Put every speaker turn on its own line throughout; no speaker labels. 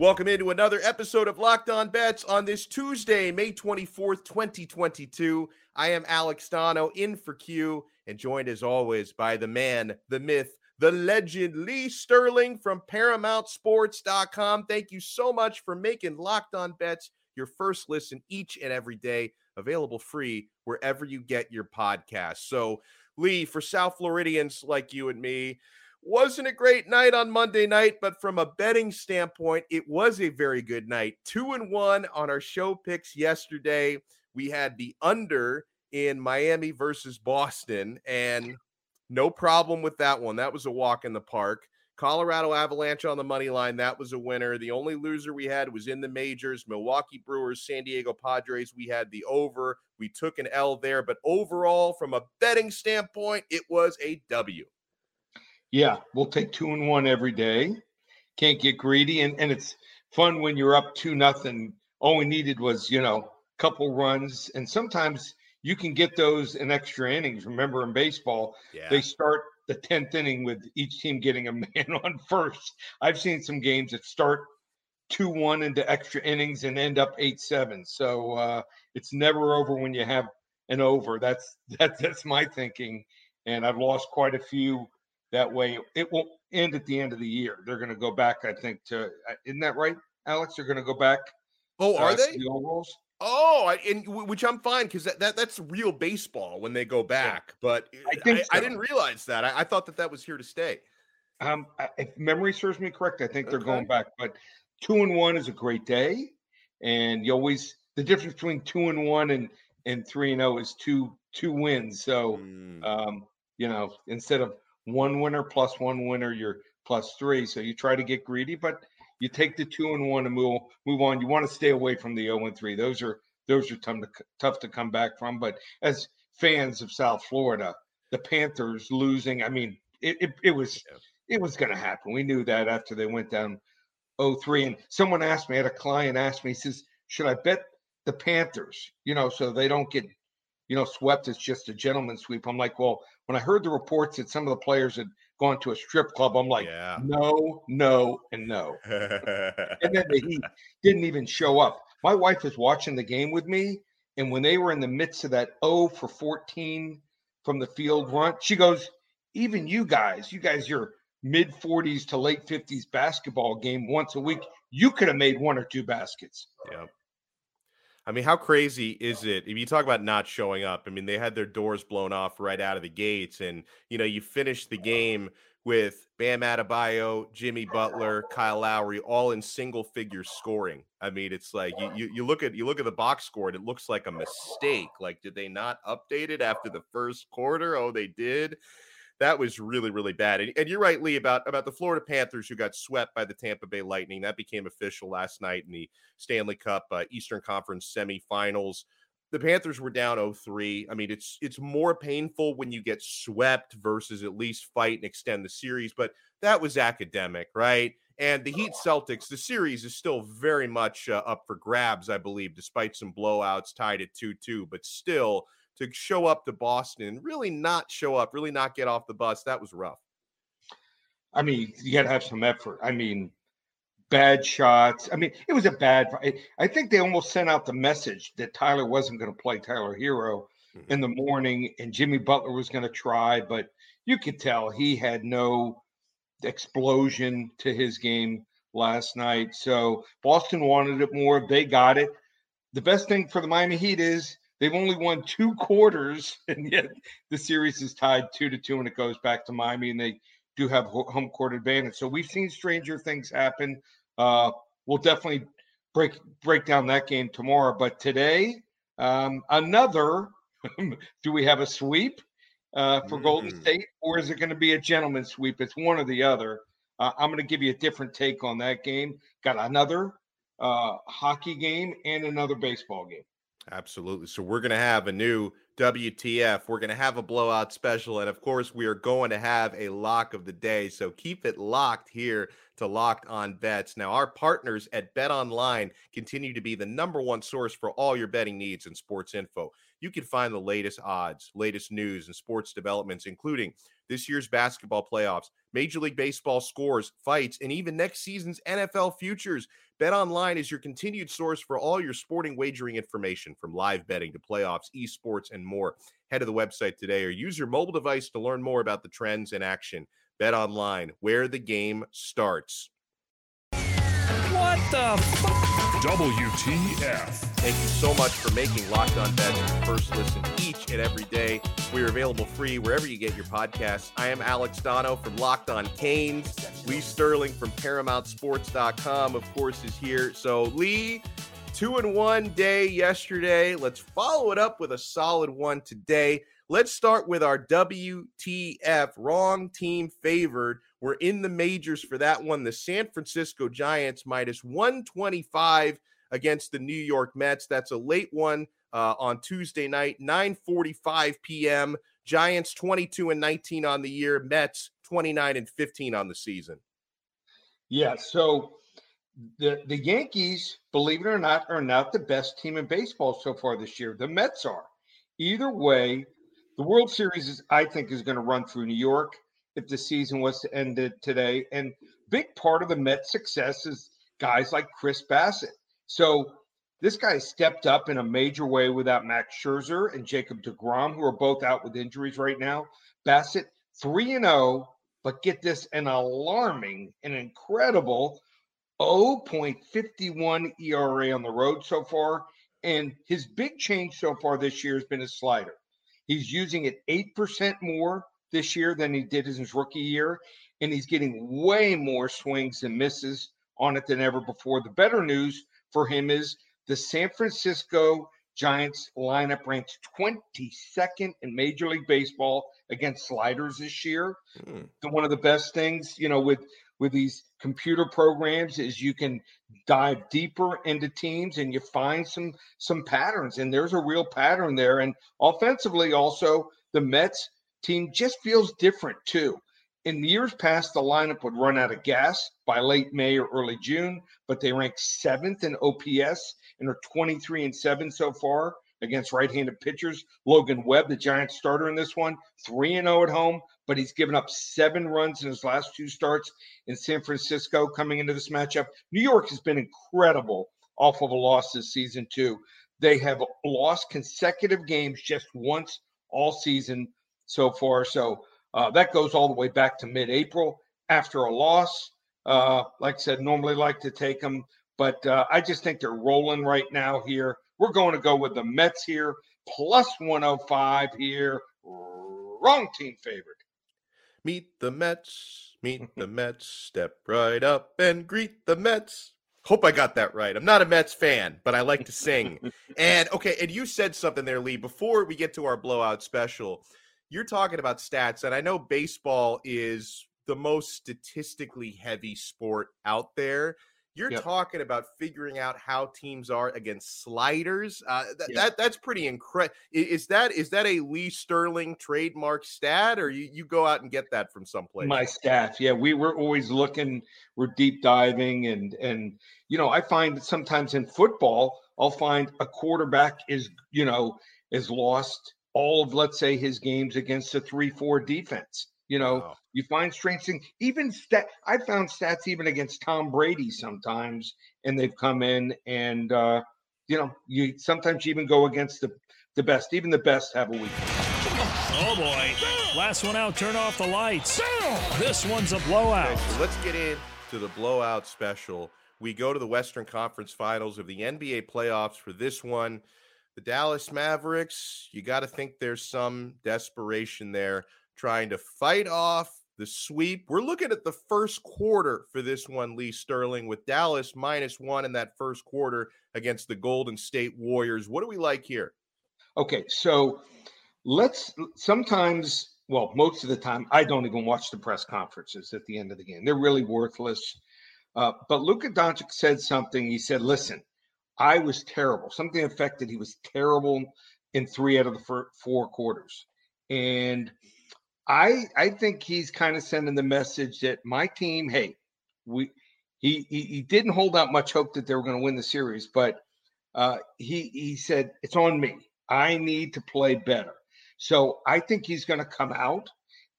Welcome into another episode of Locked On Bets on this Tuesday, May 24th, 2022. I am Alex Stano in for Q and joined as always by the man, the myth, the legend, Lee Sterling from ParamountSports.com. Thank you so much for making Locked On Bets your first listen each and every day, available free wherever you get your podcast. So, Lee, for South Floridians like you and me, wasn't a great night on Monday night, but from a betting standpoint, it was a very good night. Two and one on our show picks yesterday. We had the under in Miami versus Boston, and no problem with that one. That was a walk in the park. Colorado Avalanche on the money line. That was a winner. The only loser we had was in the majors Milwaukee Brewers, San Diego Padres. We had the over. We took an L there, but overall, from a betting standpoint, it was a W.
Yeah, we'll take two and one every day. Can't get greedy, and and it's fun when you're up two nothing. All we needed was you know a couple runs, and sometimes you can get those in extra innings. Remember in baseball, yeah. they start the tenth inning with each team getting a man on first. I've seen some games that start two one into extra innings and end up eight seven. So uh, it's never over when you have an over. That's that's that's my thinking, and I've lost quite a few that way, it won't end at the end of the year. They're going to go back, I think, to uh, isn't that right, Alex? They're going to go back.
Oh, are uh, they?
The old rules.
Oh, I, and which I'm fine because that, that that's real baseball when they go back. Yeah. But I, I, so. I, didn't realize that. I, I, thought that that was here to stay.
Um, if memory serves me correct, I think they're going back. But two and one is a great day, and you always the difference between two and one and and three and zero oh is two two wins. So, mm. um, you know, instead of one winner plus one winner, you're plus three. So you try to get greedy, but you take the two and one and move move on. You want to stay away from the 0 and 3. Those are those are tough to, tough to come back from. But as fans of South Florida, the Panthers losing, I mean, it, it, it was it was going to happen. We knew that after they went down 0-3. And someone asked me, I had a client ask me, he says, should I bet the Panthers? You know, so they don't get you know, swept as just a gentleman sweep. I'm like, well, when I heard the reports that some of the players had gone to a strip club, I'm like, yeah. no, no, and no. and then he didn't even show up. My wife was watching the game with me, and when they were in the midst of that 0 for 14 from the field run, she goes, even you guys, you guys, your mid 40s to late 50s basketball game once a week, you could have made one or two baskets.
Yep. I mean, how crazy is it? If you talk about not showing up, I mean, they had their doors blown off right out of the gates, and you know, you finish the game with Bam Adebayo, Jimmy Butler, Kyle Lowry, all in single figure scoring. I mean, it's like you, you, you look at you look at the box score, and it looks like a mistake. Like, did they not update it after the first quarter? Oh, they did that was really really bad. And, and, you're right, Lee, about about the Florida Panthers who got swept by the Tampa Bay Lightning. That became official last night in the Stanley Cup uh, Eastern Conference semifinals. The Panthers were down 0-3. I mean, it's it's more painful when you get swept versus at least fight and extend the series, but that was academic, right? And the Heat Celtics, the series is still very much uh, up for grabs, I believe, despite some blowouts tied at 2 2. But still, to show up to Boston really not show up, really not get off the bus. That was rough.
I mean, you got to have some effort. I mean, bad shots. I mean, it was a bad. I think they almost sent out the message that Tyler wasn't going to play Tyler Herro mm-hmm. in the morning, and Jimmy Butler was going to try, but you could tell he had no explosion to his game last night. So Boston wanted it more. They got it. The best thing for the Miami Heat is They've only won two quarters, and yet the series is tied two to two, and it goes back to Miami, and they do have home court advantage. So we've seen stranger things happen. Uh, we'll definitely break break down that game tomorrow. But today, um, another. do we have a sweep uh, for mm-hmm. Golden State, or is it going to be a gentleman's sweep? It's one or the other. Uh, I'm going to give you a different take on that game. Got another uh, hockey game and another baseball game.
Absolutely. So we're going to have a new WTF. We're going to have a blowout special. And of course, we are going to have a lock of the day. So keep it locked here to Locked On Bets. Now, our partners at Bet Online continue to be the number one source for all your betting needs and sports info. You can find the latest odds, latest news, and sports developments, including this year's basketball playoffs, Major League Baseball scores, fights, and even next season's NFL futures. Bet Online is your continued source for all your sporting wagering information from live betting to playoffs, esports, and more. Head to the website today or use your mobile device to learn more about the trends in action. Bet Online, where the game starts.
What the fuck? WTF.
Thank you so much for making Locked On Bets your first listen each and every day. We are available free wherever you get your podcasts. I am Alex Donno from Locked On Canes. Lee Sterling from ParamountSports.com, of course, is here. So, Lee, two and one day yesterday. Let's follow it up with a solid one today. Let's start with our WTF wrong team favored. We're in the majors for that one. The San Francisco Giants minus 125 against the New York Mets. That's a late one uh, on Tuesday night, 9:45 p.m. Giants 22 and 19 on the year, Mets 29 and 15 on the season.
Yeah, so the the Yankees, believe it or not, are not the best team in baseball so far this year. The Mets are. Either way, the World Series is, I think, is going to run through New York if the season was to end today. And big part of the Mets' success is guys like Chris Bassitt. So this guy stepped up in a major way without Max Scherzer and Jacob DeGrom, who are both out with injuries right now. Bassitt 3 and 0, but get this an alarming and incredible 0.51 ERA on the road so far. And his big change so far this year has been his slider. He's using it 8% more this year than he did in his rookie year. And he's getting way more swings and misses on it than ever before. The better news for him is the San Francisco Giants lineup ranks 22nd in Major League Baseball against sliders this year. Mm. One of the best things, you know, with with these computer programs is you can dive deeper into teams and you find some some patterns and there's a real pattern there and offensively also the Mets team just feels different too. In years past, the lineup would run out of gas by late May or early June, but they rank seventh in OPS and are 23 and 7 so far against right-handed pitchers. Logan Webb, the Giants starter in this one, 3 and 0 at home, but he's given up 7 runs in his last two starts in San Francisco coming into this matchup. New York has been incredible off of a loss this season too. They have lost consecutive games just once all season so far. So uh, that goes all the way back to mid-April after a loss. Uh, like I said, normally like to take them, but uh, I just think they're rolling right now here. We're going to go with the Mets here, plus 105 here. Wrong team favorite.
Meet the Mets, meet the Mets, step right up and greet the Mets. Hope I got that right. I'm not a Mets fan, but I like to sing. and okay, and you said something there, Lee, before we get to our blowout special. You're talking about stats, and I know baseball is the most statistically heavy sport out there. You're yep. talking about figuring out how teams are against sliders. Uh, th- yep. That that's pretty incredible. Is that is that a Lee Sterling trademark stat, or you, you go out and get that from someplace?
My staff, yeah, we were always looking. We're deep diving, and and you know, I find that sometimes in football, I'll find a quarterback is you know is lost all of let's say his games against a three four defense you know, wow. you find strengths in even stat. I found stats even against Tom Brady sometimes, and they've come in and uh, you know, you sometimes you even go against the the best. Even the best have a weakness.
Oh boy! Last one out. Turn off the lights. This one's a blowout. Okay,
so let's get into the blowout special. We go to the Western Conference Finals of the NBA playoffs for this one. The Dallas Mavericks. You got to think there's some desperation there trying to fight off the sweep. We're looking at the first quarter for this one, Lee Sterling, with Dallas minus one in that first quarter against the Golden State Warriors. What do we like here?
Okay, so let's sometimes, well, most of the time, I don't even watch the press conferences at the end of the game. They're really worthless. Uh, but Luka Doncic said something. He said, "Listen, I was terrible. Something affected. He was terrible in three out of the four quarters, and I I think he's kind of sending the message that my team, hey, we he he, he didn't hold out much hope that they were going to win the series, but uh, he he said it's on me. I need to play better. So I think he's going to come out,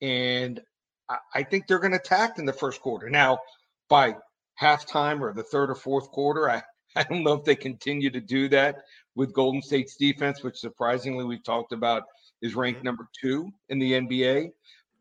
and I, I think they're going to attack in the first quarter. Now, by halftime or the third or fourth quarter, I I don't know if they continue to do that with Golden State's defense, which surprisingly we've talked about is ranked mm-hmm. number two in the NBA.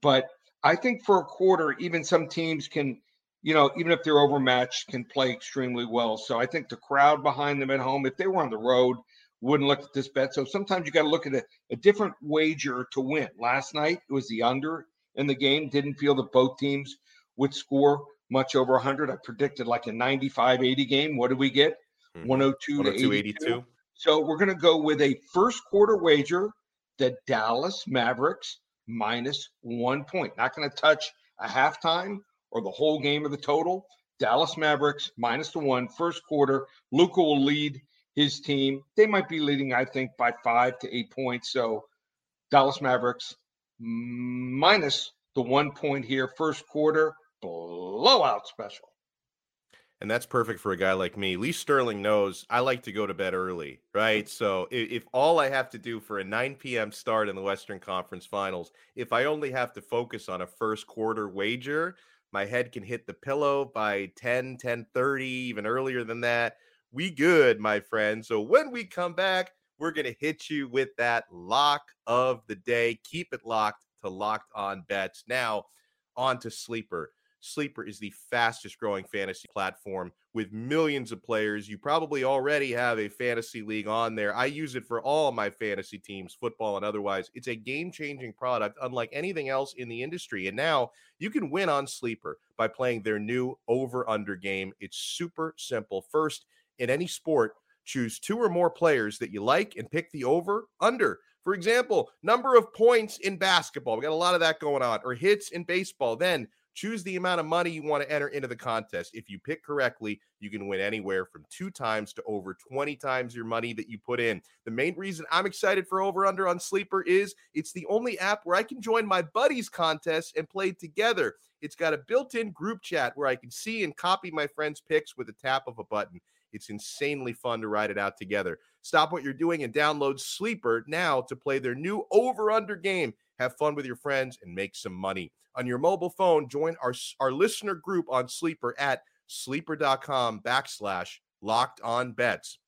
But I think for a quarter, even some teams can, you know, even if they're overmatched, can play extremely well. So I think the crowd behind them at home, if they were on the road, wouldn't look at this bet. So sometimes you got to look at a, a different wager to win. Last night it was the under in the game. Didn't feel that both teams would score much over 100. I predicted like a 95 80 game. What did we get? Mm-hmm. 102, 102 to 82. 82. So we're going to go with a first quarter wager the Dallas Mavericks minus one point. Not going to touch a halftime or the whole game of the total. Dallas Mavericks minus the one, first quarter. Luka will lead his team. They might be leading, I think, by five to eight points. So Dallas Mavericks minus the one point here, first quarter, blowout special.
And that's perfect for a guy like me. Lee Sterling knows I like to go to bed early, right? Mm-hmm. So if, if, all I have to do for a 9 p.m. start in the Western Conference Finals, if I only have to focus on a first quarter wager, my head can hit the pillow by 10, 10 30, even earlier than that. We good, my friend. So when we come back, we're going to hit you with that lock of the day. Keep it locked to locked on bets. Now, on to sleeper. Sleeper is the fastest growing fantasy platform with millions of players. You probably already have a fantasy league on there. I use it for all my fantasy teams, football and otherwise. It's a game changing product, unlike anything else in the industry. And now you can win on Sleeper by playing their new over under game. It's super simple. First, in any sport, choose two or more players that you like and pick the over under. For example, number of points in basketball. We got a lot of that going on, or hits in baseball. Then Choose the amount of money you want to enter into the contest. If you pick correctly, you can win anywhere from two times to over 20 times your money that you put in. The main reason I'm excited for Over Under on Sleeper is it's the only app where I can join my buddies' contests and play together. It's got a built in group chat where I can see and copy my friends' picks with a tap of a button. It's insanely fun to ride it out together. Stop what you're doing and download Sleeper now to play their new over under game. Have fun with your friends and make some money. On your mobile phone, join our, our listener group on Sleeper at sleeper.com backslash locked on bets.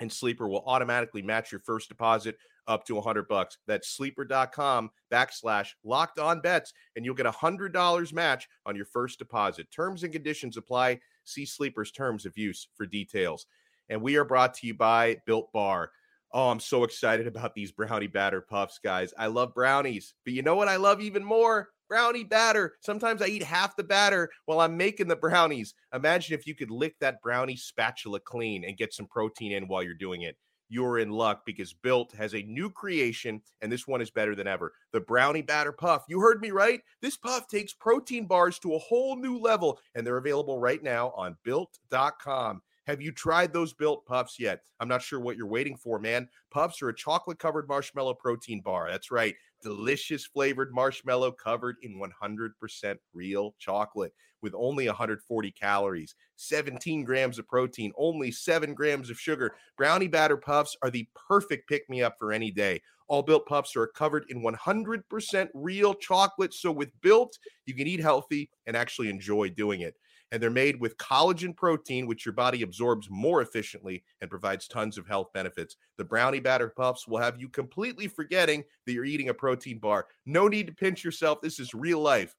And Sleeper will automatically match your first deposit up to 100 bucks. That's sleeper.com backslash locked on bets, and you'll get a $100 match on your first deposit. Terms and conditions apply. See Sleeper's terms of use for details. And we are brought to you by Built Bar. Oh, I'm so excited about these brownie batter puffs, guys. I love brownies, but you know what I love even more? Brownie batter. Sometimes I eat half the batter while I'm making the brownies. Imagine if you could lick that brownie spatula clean and get some protein in while you're doing it. You're in luck because Built has a new creation, and this one is better than ever. The Brownie Batter Puff. You heard me right. This puff takes protein bars to a whole new level, and they're available right now on built.com. Have you tried those built puffs yet? I'm not sure what you're waiting for, man. Puffs are a chocolate covered marshmallow protein bar. That's right. Delicious flavored marshmallow covered in 100% real chocolate with only 140 calories, 17 grams of protein, only 7 grams of sugar. Brownie batter puffs are the perfect pick me up for any day. All built puffs are covered in 100% real chocolate. So, with built, you can eat healthy and actually enjoy doing it and they're made with collagen protein, which your body absorbs more efficiently and provides tons of health benefits. The brownie batter puffs will have you completely forgetting that you're eating a protein bar. No need to pinch yourself. This is real life.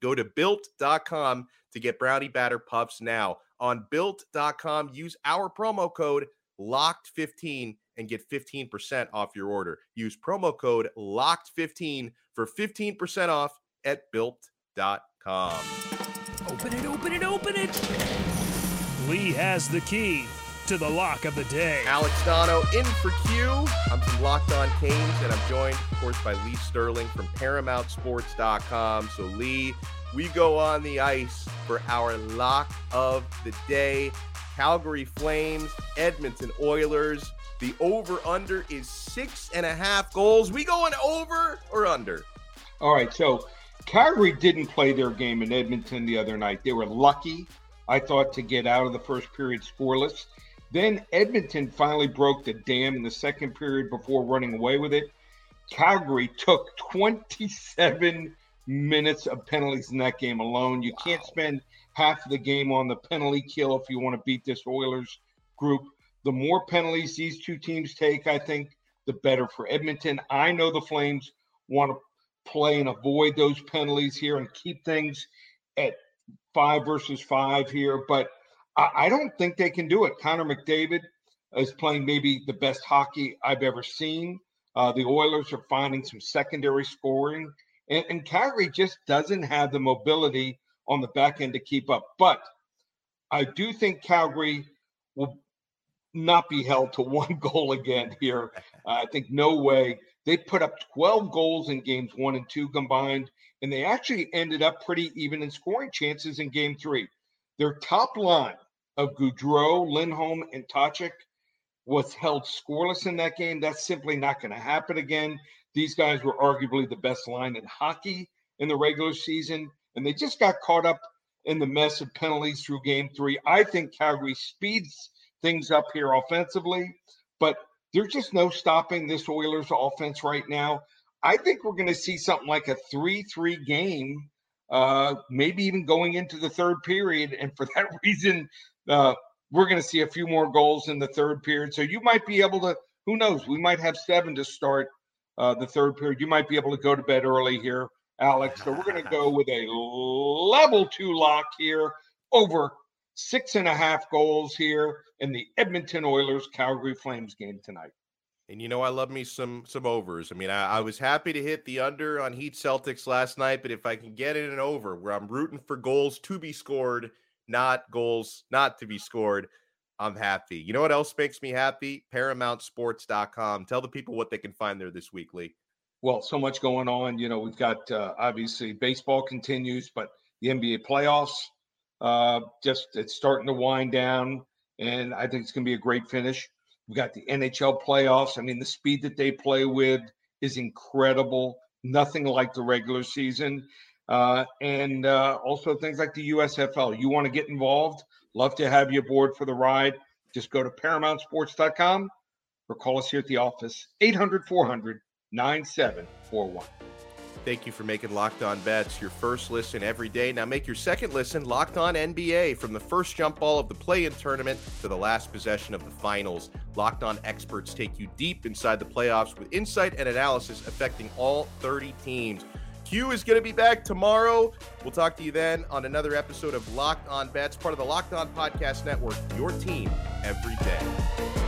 Go to built.com to get brownie batter puffs now. On built.com, use our promo code LOCKED15 and get 15% off your order. Use promo code LOCKED15 for 15% off at built.com.
Open it, open it, open it. Lee has the key to the lock of the day.
Alex Donno in for Q. I'm from Locked On Canes, and I'm joined, of course, by Lee Sterling from ParamountSports.com. So, Lee, we go on the ice for our lock of the day. Calgary Flames, Edmonton Oilers. The over under is six and a half goals. We going over or under?
All right. So Calgary didn't play their game in Edmonton the other night. They were lucky, I thought, to get out of the first period scoreless. Then Edmonton finally broke the dam in the second period before running away with it. Calgary took 27 minutes of penalties in that game alone. You wow. can't spend half of the game on the penalty kill if you want to beat this Oilers group. The more penalties these two teams take, I think, the better for Edmonton. I know the Flames want to play and avoid those penalties here and keep things at five versus five here, but I, I don't think they can do it. Connor McDavid is playing maybe the best hockey I've ever seen. Uh, the Oilers are finding some secondary scoring, and, and Calgary just doesn't have the mobility on the back end to keep up. But I do think Calgary will not be held to one goal again here. Uh, I think no way. They put up 12 goals in games one and two combined, and they actually ended up pretty even in scoring chances in game three. Their top line of Gaudreau, Lindholm, and Tkachuk was held scoreless in that game. That's simply not going to happen again. These guys were arguably the best line in hockey in the regular season and they just got caught up in the mess of penalties through game three. I think Calgary speeds things up here offensively, but there's just no stopping this Oilers offense right now. I think we're going to see something like a 3 3 game, uh, maybe even going into the third period. And for that reason, uh, we're going to see a few more goals in the third period. So you might be able to, who knows, we might have seven to start uh, the third period. You might be able to go to bed early here Alex. So we're going to go with a level two lock here over six and a half goals here in the Edmonton Oilers Calgary Flames game tonight.
And you know, I love me some some overs. I mean, I, I, was happy to hit the under on Heat Celtics last night, but if I can get in an over where I'm rooting for goals to be scored, not goals not to be scored, I'm happy. You know what else makes me happy? ParamountSports.com. Tell the people what they can find there this week, Lee
well, so much going on. You know, we've got uh, obviously baseball continues, but the NBA playoffs uh, just it's starting to wind down, and I think it's going to be a great finish. We got the NHL playoffs. I mean, the speed that they play with is incredible. Nothing like the regular season. Uh, and uh, also things like the USFL. You want to get involved? Love to have you aboard for the ride. Just go to ParamountSports.com or call us here at the office, 800 400 9741.
Thank you for making Locked On Bets your first listen every day. Now make your second listen Locked On NBA from the first jump ball of the play in tournament to the last possession of the finals. Locked On experts take you deep inside the playoffs with insight and analysis affecting all 30 teams. Q is going to be back tomorrow. We'll talk to you then on another episode of Locked On Bets, part of the Locked On Podcast Network, your team every day.